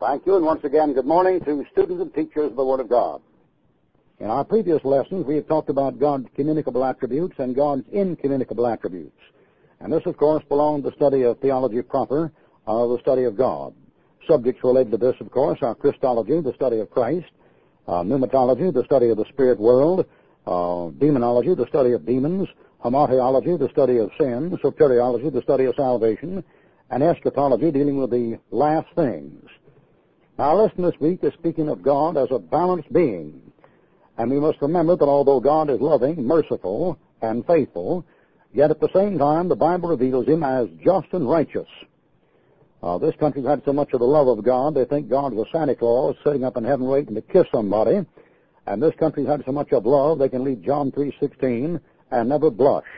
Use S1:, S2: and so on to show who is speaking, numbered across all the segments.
S1: Thank you, and once again, good morning to students and teachers of the Word of God. In our previous lessons, we have talked about God's communicable attributes and God's incommunicable attributes. And this, of course, belongs to the study of theology proper, or the study of God. Subjects related to this, of course, are Christology, the study of Christ, uh, pneumatology, the study of the spirit world, uh, demonology, the study of demons, hamartiology, the study of sin, soteriology, the study of salvation, and eschatology, dealing with the last things. Our lesson this week is speaking of God as a balanced being. And we must remember that although God is loving, merciful, and faithful, yet at the same time the Bible reveals him as just and righteous. Uh, this country's had so much of the love of God, they think God was Santa Claus sitting up in heaven waiting to kiss somebody. And this country's had so much of love, they can read John 3.16 and never blush.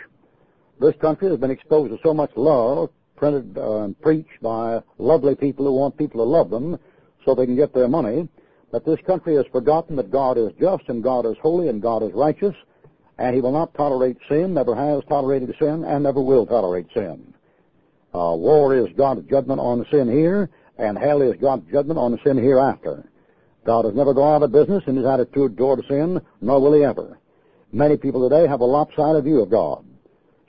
S1: This country has been exposed to so much love, printed uh, and preached by lovely people who want people to love them, so they can get their money. But this country has forgotten that God is just and God is holy and God is righteous, and He will not tolerate sin, never has tolerated sin, and never will tolerate sin. Uh, war is God's judgment on sin here, and hell is God's judgment on sin hereafter. God has never gone out of business in his attitude toward sin, nor will he ever. Many people today have a lopsided view of God.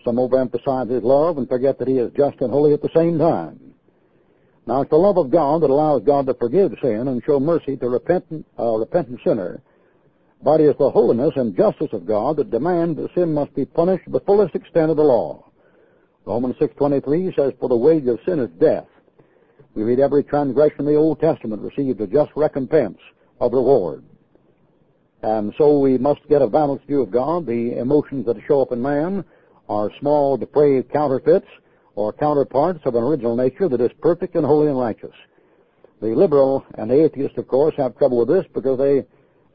S1: Some overemphasize his love and forget that he is just and holy at the same time. Now, it's the love of God that allows God to forgive sin and show mercy to repentant, uh, repentant sinner. But it is the holiness and justice of God that demand that sin must be punished to the fullest extent of the law. Romans 6.23 says, For the wage of sin is death. We read every transgression in the Old Testament received a just recompense of reward. And so we must get a balanced view of God. The emotions that show up in man are small, depraved counterfeits or counterparts of an original nature that is perfect and holy and righteous. The liberal and the atheist, of course, have trouble with this because they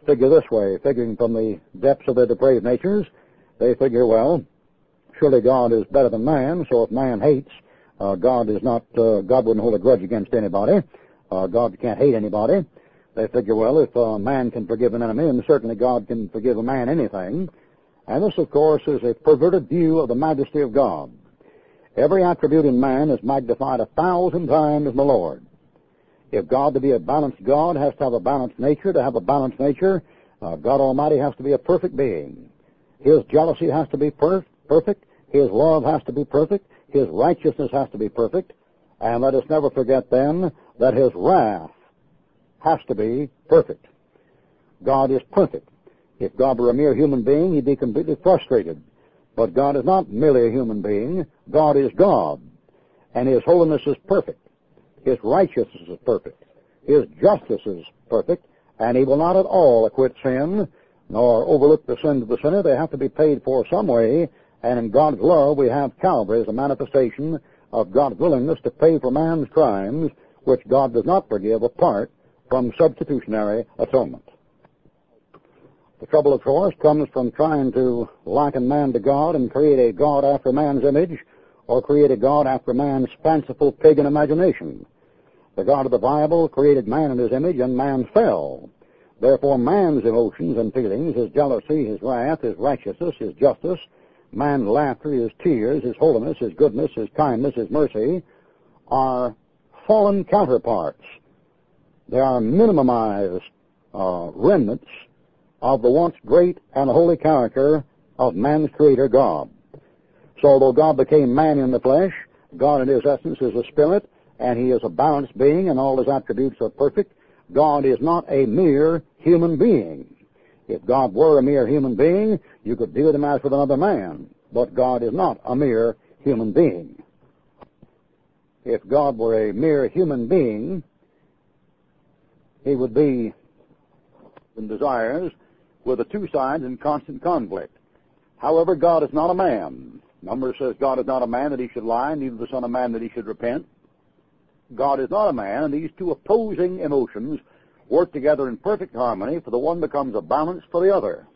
S1: figure this way, figuring from the depths of their depraved natures, they figure, well, surely God is better than man, so if man hates, uh, God is not, uh, God wouldn't hold a grudge against anybody. Uh, God can't hate anybody. They figure, well, if a man can forgive an enemy, then certainly God can forgive a man anything. And this, of course, is a perverted view of the majesty of God. Every attribute in man is magnified a thousand times in the Lord. If God to be a balanced God has to have a balanced nature, to have a balanced nature, uh, God Almighty has to be a perfect being. His jealousy has to be per- perfect. His love has to be perfect. His righteousness has to be perfect. And let us never forget then that His wrath has to be perfect. God is perfect. If God were a mere human being, He'd be completely frustrated. But God is not merely a human being. God is God. And His holiness is perfect. His righteousness is perfect. His justice is perfect. And He will not at all acquit sin, nor overlook the sins of the sinner. They have to be paid for some way. And in God's love, we have Calvary as a manifestation of God's willingness to pay for man's crimes, which God does not forgive apart from substitutionary atonement. The trouble, of course, comes from trying to liken man to God and create a God after man's image or create a God after man's fanciful pagan imagination. The God of the Bible created man in his image and man fell. Therefore, man's emotions and feelings, his jealousy, his wrath, his righteousness, his justice, man's laughter, his tears, his holiness, his goodness, his kindness, his mercy, are fallen counterparts. They are minimized uh, remnants of the once great and holy character of man's creator God. So although God became man in the flesh, God in his essence is a spirit, and he is a balanced being, and all his attributes are perfect. God is not a mere human being. If God were a mere human being, you could deal with him as with another man. But God is not a mere human being. If God were a mere human being, he would be in desires with the two sides in constant conflict. However, God is not a man. Numbers says God is not a man that he should lie, neither the son of man that he should repent. God is not a man, and these two opposing emotions work together in perfect harmony, for the one becomes a balance for the other.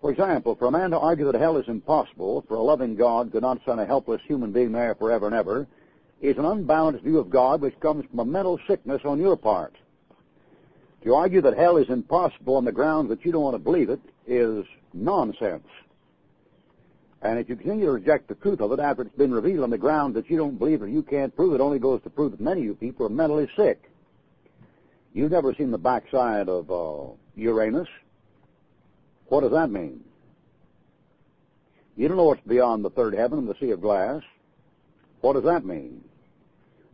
S1: For example, for a man to argue that hell is impossible, for a loving God could not send a helpless human being there forever and ever, is an unbalanced view of God which comes from a mental sickness on your part. To argue that hell is impossible on the grounds that you don't want to believe it is nonsense. And if you continue to reject the truth of it after it's been revealed on the ground that you don't believe it you can't prove it, only goes to prove that many of you people are mentally sick. You've never seen the backside of uh, Uranus. What does that mean? You don't know what's beyond the third heaven and the sea of glass. What does that mean?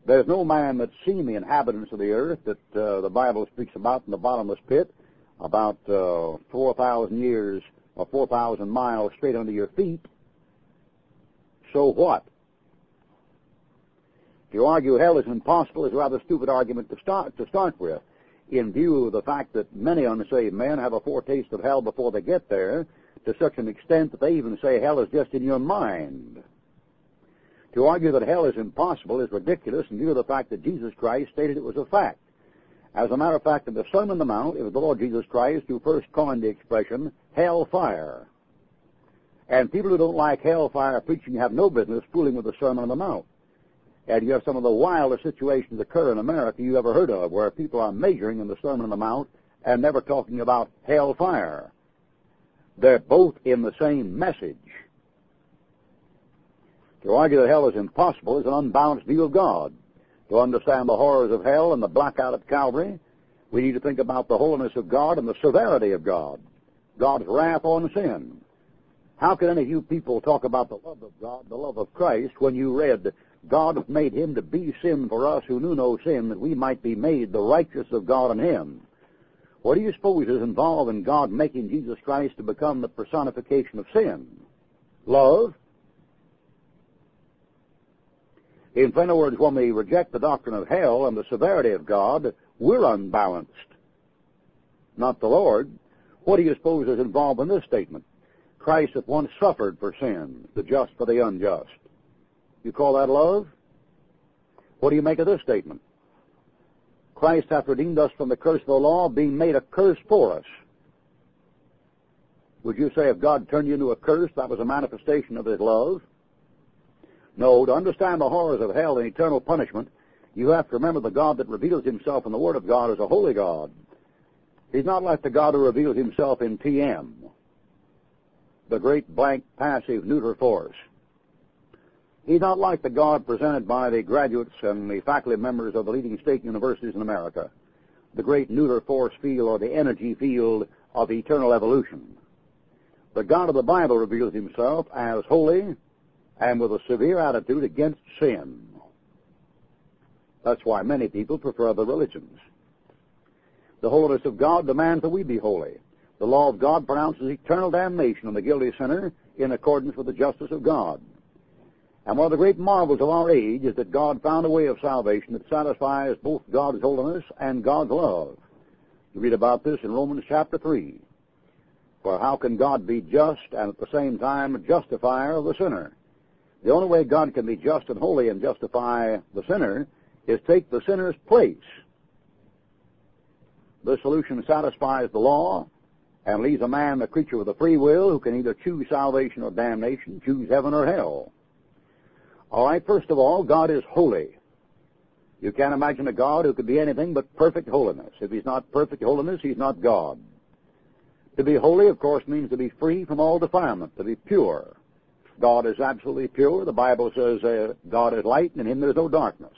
S1: There's no man that's seen the inhabitants of the earth that uh, the Bible speaks about in the bottomless pit, about uh, 4,000 years or 4,000 miles straight under your feet. So what? To argue hell is impossible is a rather stupid argument to start, to start with, in view of the fact that many unsaved men have a foretaste of hell before they get there, to such an extent that they even say hell is just in your mind. To argue that hell is impossible is ridiculous in view of the fact that Jesus Christ stated it was a fact. As a matter of fact, in the Sermon on the Mount, it was the Lord Jesus Christ who first coined the expression hell fire. And people who don't like hellfire preaching have no business fooling with the Sermon on the Mount. And you have some of the wildest situations occur in America you ever heard of, where people are majoring in the Sermon on the Mount and never talking about hellfire. They're both in the same message. To argue that hell is impossible is an unbalanced view of God. To understand the horrors of hell and the blackout at Calvary, we need to think about the holiness of God and the severity of God, God's wrath on sin. How can any of you people talk about the love of God, the love of Christ, when you read, God made him to be sin for us who knew no sin, that we might be made the righteousness of God in him? What do you suppose is involved in God making Jesus Christ to become the personification of sin? Love? In plain words, when we reject the doctrine of hell and the severity of God, we're unbalanced. Not the Lord. What do you suppose is involved in this statement? Christ hath once suffered for sin, the just for the unjust. You call that love? What do you make of this statement? Christ hath redeemed us from the curse of the law, being made a curse for us. Would you say if God turned you into a curse, that was a manifestation of His love? No, to understand the horrors of hell and eternal punishment, you have to remember the God that reveals himself in the Word of God is a holy God. He's not like the God who reveals himself in TM, the great blank passive neuter force. He's not like the God presented by the graduates and the faculty members of the leading state universities in America, the great neuter force field or the energy field of eternal evolution. The God of the Bible reveals himself as holy, and with a severe attitude against sin. That's why many people prefer other religions. The holiness of God demands that we be holy. The law of God pronounces eternal damnation on the guilty sinner in accordance with the justice of God. And one of the great marvels of our age is that God found a way of salvation that satisfies both God's holiness and God's love. You read about this in Romans chapter 3. For how can God be just and at the same time a justifier of the sinner? The only way God can be just and holy and justify the sinner is take the sinner's place. The solution satisfies the law and leaves a man a creature with a free will who can either choose salvation or damnation, choose heaven or hell. All right, first of all, God is holy. You can't imagine a God who could be anything but perfect holiness. If he's not perfect holiness, he's not God. To be holy, of course, means to be free from all defilement, to be pure. God is absolutely pure. The Bible says uh, God is light, and in him there is no darkness.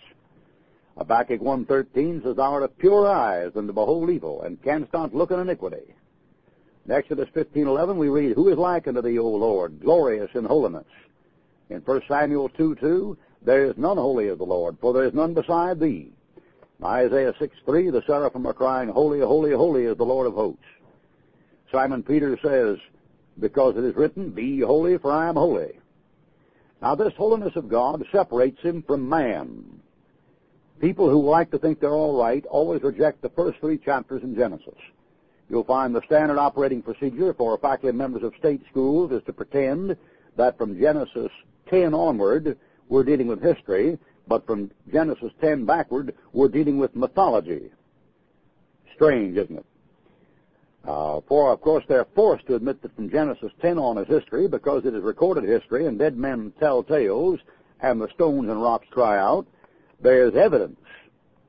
S1: Habakkuk 1.13 says, Thou art of pure eyes, and to behold evil, and canst not look on iniquity. In Exodus 15.11 we read, Who is like unto thee, O Lord, glorious in holiness? In 1 Samuel 2.2, There is none holy as the Lord, for there is none beside thee. In Isaiah 6.3, the seraphim are crying, Holy, holy, holy is the Lord of hosts. Simon Peter says, because it is written, Be holy, for I am holy. Now, this holiness of God separates him from man. People who like to think they're all right always reject the first three chapters in Genesis. You'll find the standard operating procedure for faculty members of state schools is to pretend that from Genesis 10 onward, we're dealing with history, but from Genesis 10 backward, we're dealing with mythology. Strange, isn't it? Uh, for, of course, they're forced to admit that from Genesis 10 on is history because it is recorded history and dead men tell tales and the stones and rocks cry out. There's evidence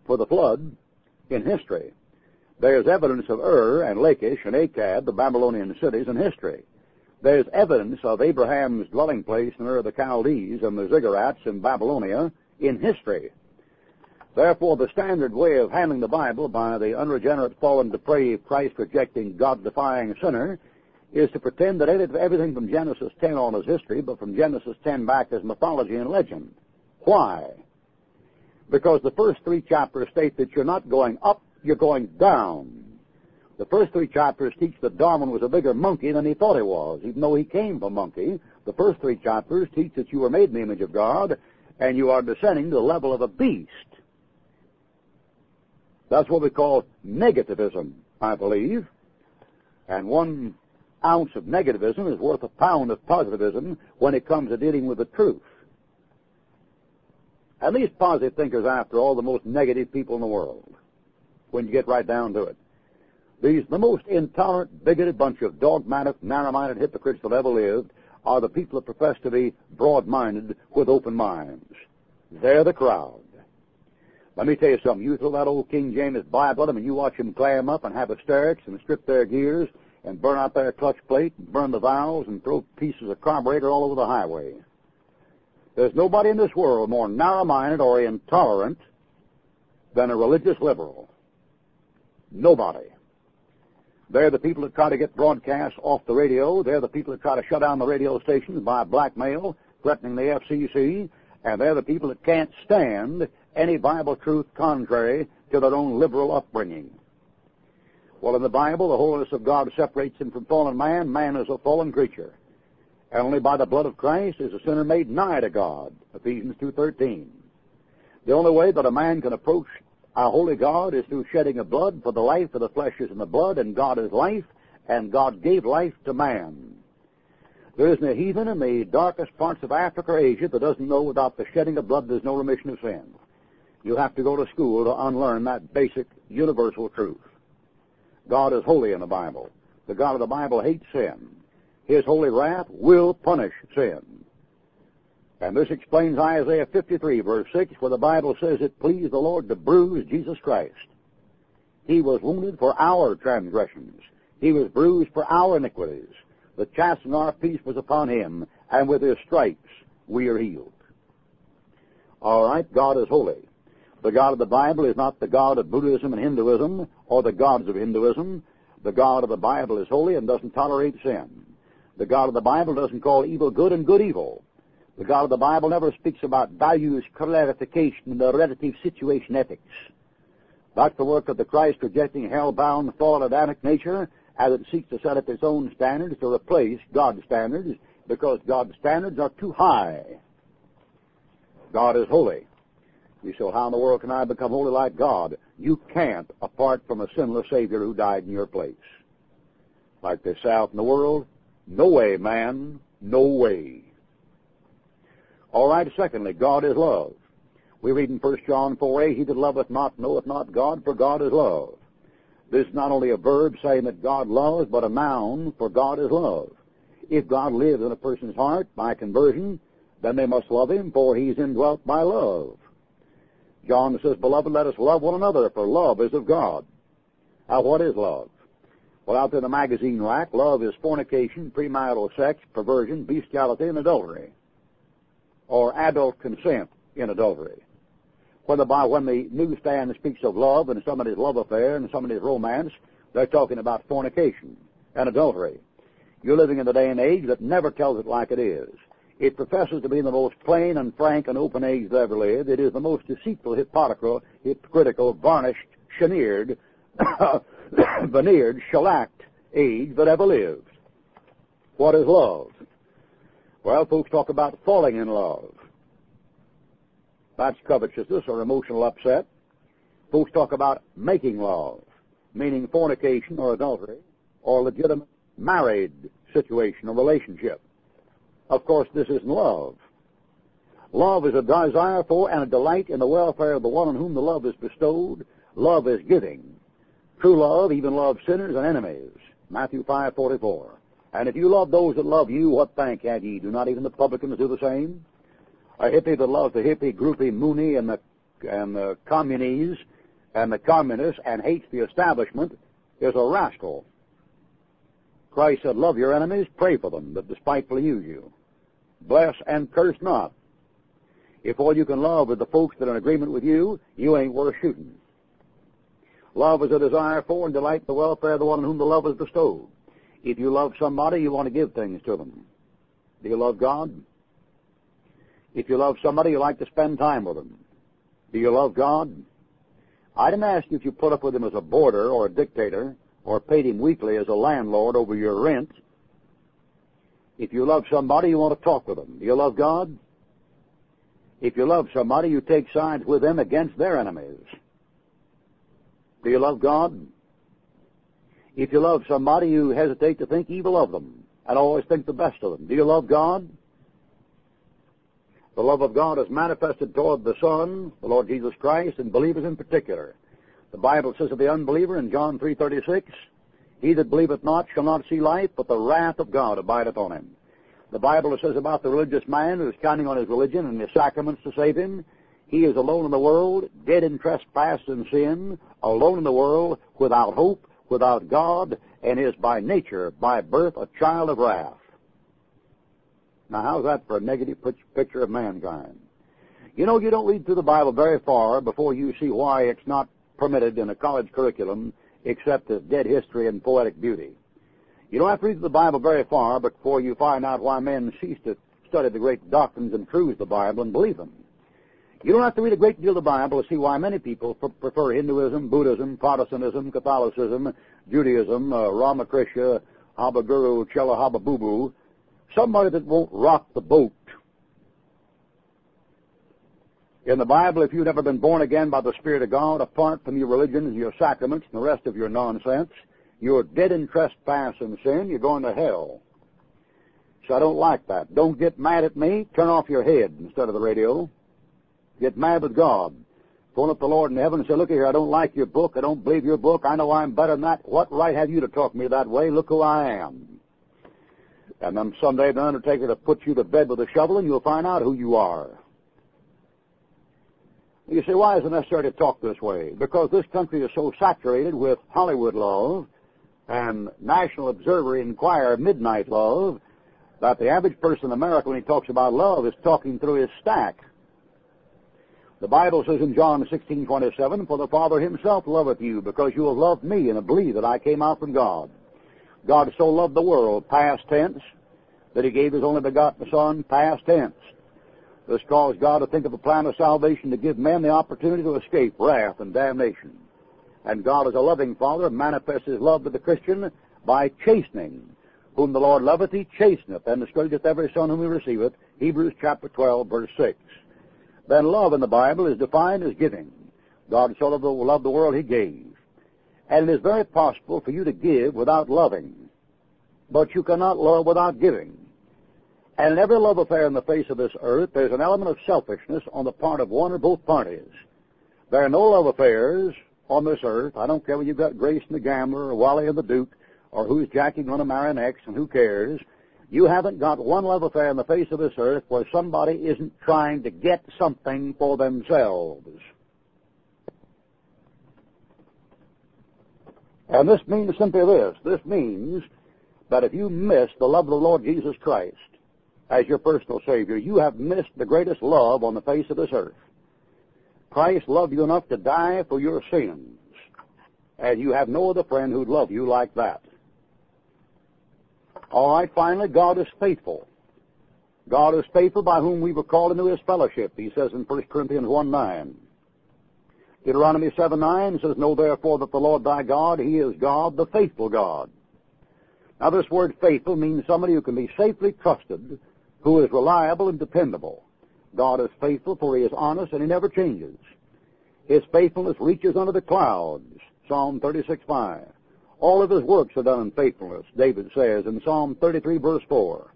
S1: for the flood in history. There's evidence of Ur and Lachish and Akkad, the Babylonian cities, in history. There's evidence of Abraham's dwelling place in Ur the Chaldees and the ziggurats in Babylonia in history. Therefore, the standard way of handling the Bible by the unregenerate, fallen, depraved, Christ-rejecting, God-defying sinner is to pretend that everything from Genesis 10 on is history, but from Genesis 10 back is mythology and legend. Why? Because the first three chapters state that you're not going up, you're going down. The first three chapters teach that Darwin was a bigger monkey than he thought he was, even though he came from monkey. The first three chapters teach that you were made in the image of God, and you are descending to the level of a beast. That's what we call negativism, I believe. And one ounce of negativism is worth a pound of positivism when it comes to dealing with the truth. And these positive thinkers, after all, the most negative people in the world, when you get right down to it. These, the most intolerant, bigoted bunch of dogmatic, narrow-minded hypocrites that ever lived are the people that profess to be broad-minded with open minds. They're the crowd. Let me tell you something. You throw that old King James Bible at them and you watch them clam up and have hysterics and strip their gears and burn out their clutch plate and burn the valves and throw pieces of carburetor all over the highway. There's nobody in this world more narrow-minded or intolerant than a religious liberal. Nobody. They're the people that try to get broadcasts off the radio. They're the people that try to shut down the radio stations by blackmail, threatening the FCC. And they're the people that can't stand any Bible truth contrary to their own liberal upbringing. Well, in the Bible, the holiness of God separates him from fallen man. Man is a fallen creature. And only by the blood of Christ is a sinner made nigh to God. Ephesians 2.13. The only way that a man can approach a holy God is through shedding of blood, for the life of the flesh is in the blood, and God is life, and God gave life to man. There isn't a heathen in the darkest parts of Africa or Asia that doesn't know without the shedding of blood there's no remission of sin. You have to go to school to unlearn that basic universal truth. God is holy in the Bible. The God of the Bible hates sin. His holy wrath will punish sin. And this explains Isaiah 53, verse 6, where the Bible says it pleased the Lord to bruise Jesus Christ. He was wounded for our transgressions. He was bruised for our iniquities. The chastening of our peace was upon him, and with his stripes we are healed. All right, God is holy. The God of the Bible is not the God of Buddhism and Hinduism or the gods of Hinduism. The God of the Bible is holy and doesn't tolerate sin. The God of the Bible doesn't call evil good and good evil. The God of the Bible never speaks about values clarification and the relative situation ethics. That's the work of the Christ rejecting hell-bound fallen Adamic nature as it seeks to set up its own standards to replace God's standards because God's standards are too high. God is holy. You say, how in the world can I become holy like God? You can't apart from a sinless Savior who died in your place. Like this out in the world? No way, man. No way. All right, secondly, God is love. We read in 1 John 4a, He that loveth not knoweth not God, for God is love. This is not only a verb saying that God loves, but a noun, for God is love. If God lives in a person's heart by conversion, then they must love Him, for He's indwelt by love. John says, Beloved, let us love one another, for love is of God. Now, what is love? Well, out there in the magazine rack, love is fornication, premarital sex, perversion, bestiality, and adultery. Or adult consent in adultery. When the, when the newsstand speaks of love and somebody's love affair and somebody's romance, they're talking about fornication and adultery. You're living in the day and age that never tells it like it is. It professes to be the most plain and frank and open age that ever lived. It is the most deceitful, hypocritical, hypocritical varnished, chineered, veneered, shellacked age that ever lived. What is love? Well, folks talk about falling in love. That's covetousness or emotional upset. Folks talk about making love, meaning fornication or adultery or legitimate married situation or relationship. Of course, this isn't love. Love is a desire for and a delight in the welfare of the one on whom the love is bestowed. Love is giving. True love even loves sinners and enemies. Matthew 5:44. And if you love those that love you, what thank have ye? Do not even the publicans do the same? A hippie that loves the hippie, groupie, mooney, and the and the communies and the communists and hates the establishment is a rascal. Christ said, Love your enemies, pray for them that despitefully use you bless and curse not. If all you can love is the folks that are in agreement with you, you ain't worth shooting. Love is a desire for and delight in the welfare of the one on whom the love is bestowed. If you love somebody, you want to give things to them. Do you love God? If you love somebody, you like to spend time with them. Do you love God? I didn't ask you if you put up with him as a boarder or a dictator or paid him weekly as a landlord over your rent. If you love somebody, you want to talk with them. Do you love God? If you love somebody, you take sides with them against their enemies. Do you love God? If you love somebody, you hesitate to think evil of them and always think the best of them. Do you love God? The love of God is manifested toward the Son, the Lord Jesus Christ, and believers in particular. The Bible says of the unbeliever in John 3.36, He that believeth not shall not see life, but the wrath of God abideth on him. The Bible says about the religious man who is counting on his religion and his sacraments to save him, he is alone in the world, dead in trespass and sin, alone in the world, without hope, without God, and is by nature, by birth, a child of wrath. Now, how's that for a negative picture of mankind? You know, you don't read through the Bible very far before you see why it's not permitted in a college curriculum except as dead history and poetic beauty. You don't have to read the Bible very far before you find out why men cease to study the great doctrines and truths of the Bible and believe them. You don't have to read a great deal of the Bible to see why many people prefer Hinduism, Buddhism, Protestantism, Catholicism, Judaism, uh, Ramakrishna, Habaguru, Chela Hababubu, somebody that won't rock the boat. In the Bible, if you've never been born again by the Spirit of God, apart from your religion and your sacraments and the rest of your nonsense, you're dead in trespass and sin. You're going to hell. So I don't like that. Don't get mad at me. Turn off your head instead of the radio. Get mad with God. Phone up the Lord in heaven and say, look here, I don't like your book. I don't believe your book. I know I'm better than that. What right have you to talk to me that way? Look who I am. And then someday the undertaker will put you to bed with a shovel and you'll find out who you are. You say, why is it necessary to talk this way? Because this country is so saturated with Hollywood love and National Observer Inquirer midnight love that the average person in America, when he talks about love, is talking through his stack. The Bible says in John 16:27, "For the Father Himself loveth you, because you have loved me and have believed that I came out from God." God so loved the world, past tense, that He gave His only begotten Son, past tense. This caused God to think of a plan of salvation to give men the opportunity to escape wrath and damnation. And God, as a loving Father, manifests His love to the Christian by chastening. Whom the Lord loveth, He chasteneth, and discourageth every son whom He receiveth. Hebrews chapter 12, verse 6 then love in the Bible is defined as giving. God so loved the world he gave. And it is very possible for you to give without loving. But you cannot love without giving. And in every love affair in the face of this earth, there's an element of selfishness on the part of one or both parties. There are no love affairs on this earth. I don't care whether you've got Grace and the Gambler or Wally and the Duke or who's Jackie going to marry next and who cares. You haven't got one love affair in the face of this earth where somebody isn't trying to get something for themselves. And this means simply this. This means that if you miss the love of the Lord Jesus Christ as your personal Savior, you have missed the greatest love on the face of this earth. Christ loved you enough to die for your sins, and you have no other friend who'd love you like that. All right, finally, God is faithful. God is faithful by whom we were called into his fellowship, he says in 1 Corinthians 1 9. Deuteronomy 7 9 says, Know therefore that the Lord thy God, he is God, the faithful God. Now, this word faithful means somebody who can be safely trusted, who is reliable and dependable. God is faithful, for he is honest and he never changes. His faithfulness reaches under the clouds. Psalm 36 5. All of his works are done in faithfulness, David says in Psalm 33 verse 4.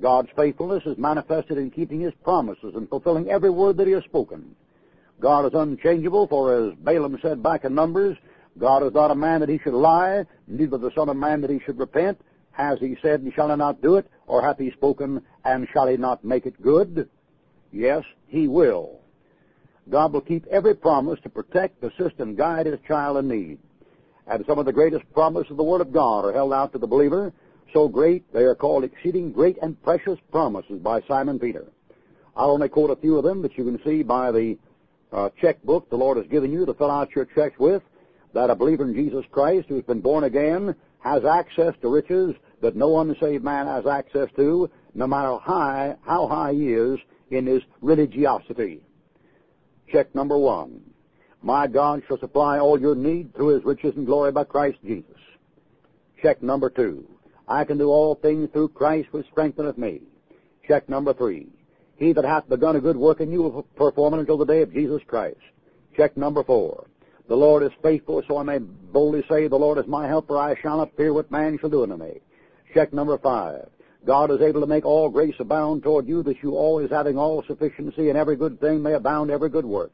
S1: God's faithfulness is manifested in keeping his promises and fulfilling every word that he has spoken. God is unchangeable, for as Balaam said back in Numbers, God is not a man that he should lie, neither the son of man that he should repent. Has he said, and shall he not do it? Or hath he spoken, and shall he not make it good? Yes, he will. God will keep every promise to protect, assist, and guide his child in need and some of the greatest promises of the Word of God are held out to the believer. So great, they are called exceeding great and precious promises by Simon Peter. I'll only quote a few of them, that you can see by the uh, checkbook the Lord has given you to fill out your checks with that a believer in Jesus Christ who's been born again has access to riches that no unsaved man has access to, no matter high, how high he is in his religiosity. Check number one. My God shall supply all your need through his riches and glory by Christ Jesus. Check number two. I can do all things through Christ which strengtheneth me. Check number three. He that hath begun a good work in you will perform it until the day of Jesus Christ. Check number four. The Lord is faithful, so I may boldly say, The Lord is my helper, I shall not fear what man shall do unto me. Check number five. God is able to make all grace abound toward you, that you always having all sufficiency in every good thing may abound every good work.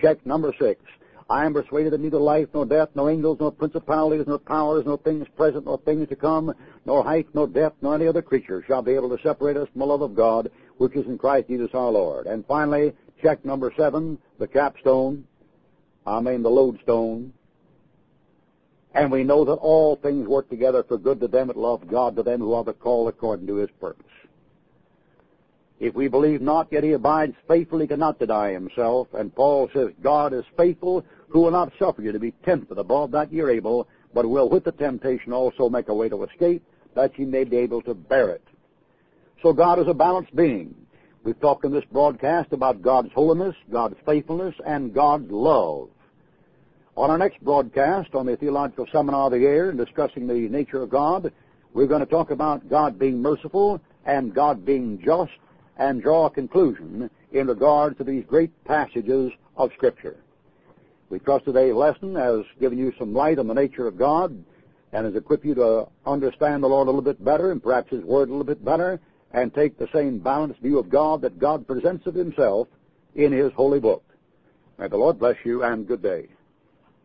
S1: Check number six. I am persuaded that neither life, nor death, nor angels, nor principalities, nor powers, nor things present, nor things to come, nor height, nor depth, nor any other creature shall be able to separate us from the love of God, which is in Christ Jesus our Lord. And finally, check number seven, the capstone, I mean the lodestone. And we know that all things work together for good to them that love God, to them who are the called according to his purpose. If we believe not, yet he abides faithful, he cannot deny himself. And Paul says, God is faithful, who will not suffer you to be tempted above that you're able, but will with the temptation also make a way to escape, that you may be able to bear it. So God is a balanced being. We've talked in this broadcast about God's holiness, God's faithfulness, and God's love. On our next broadcast on the Theological Seminar of the Air, in discussing the nature of God, we're going to talk about God being merciful and God being just and draw a conclusion in regard to these great passages of Scripture. We trust today's lesson has given you some light on the nature of God and has equipped you to understand the Lord a little bit better and perhaps His Word a little bit better and take the same balanced view of God that God presents of Himself in His holy book. May the Lord bless you and good day.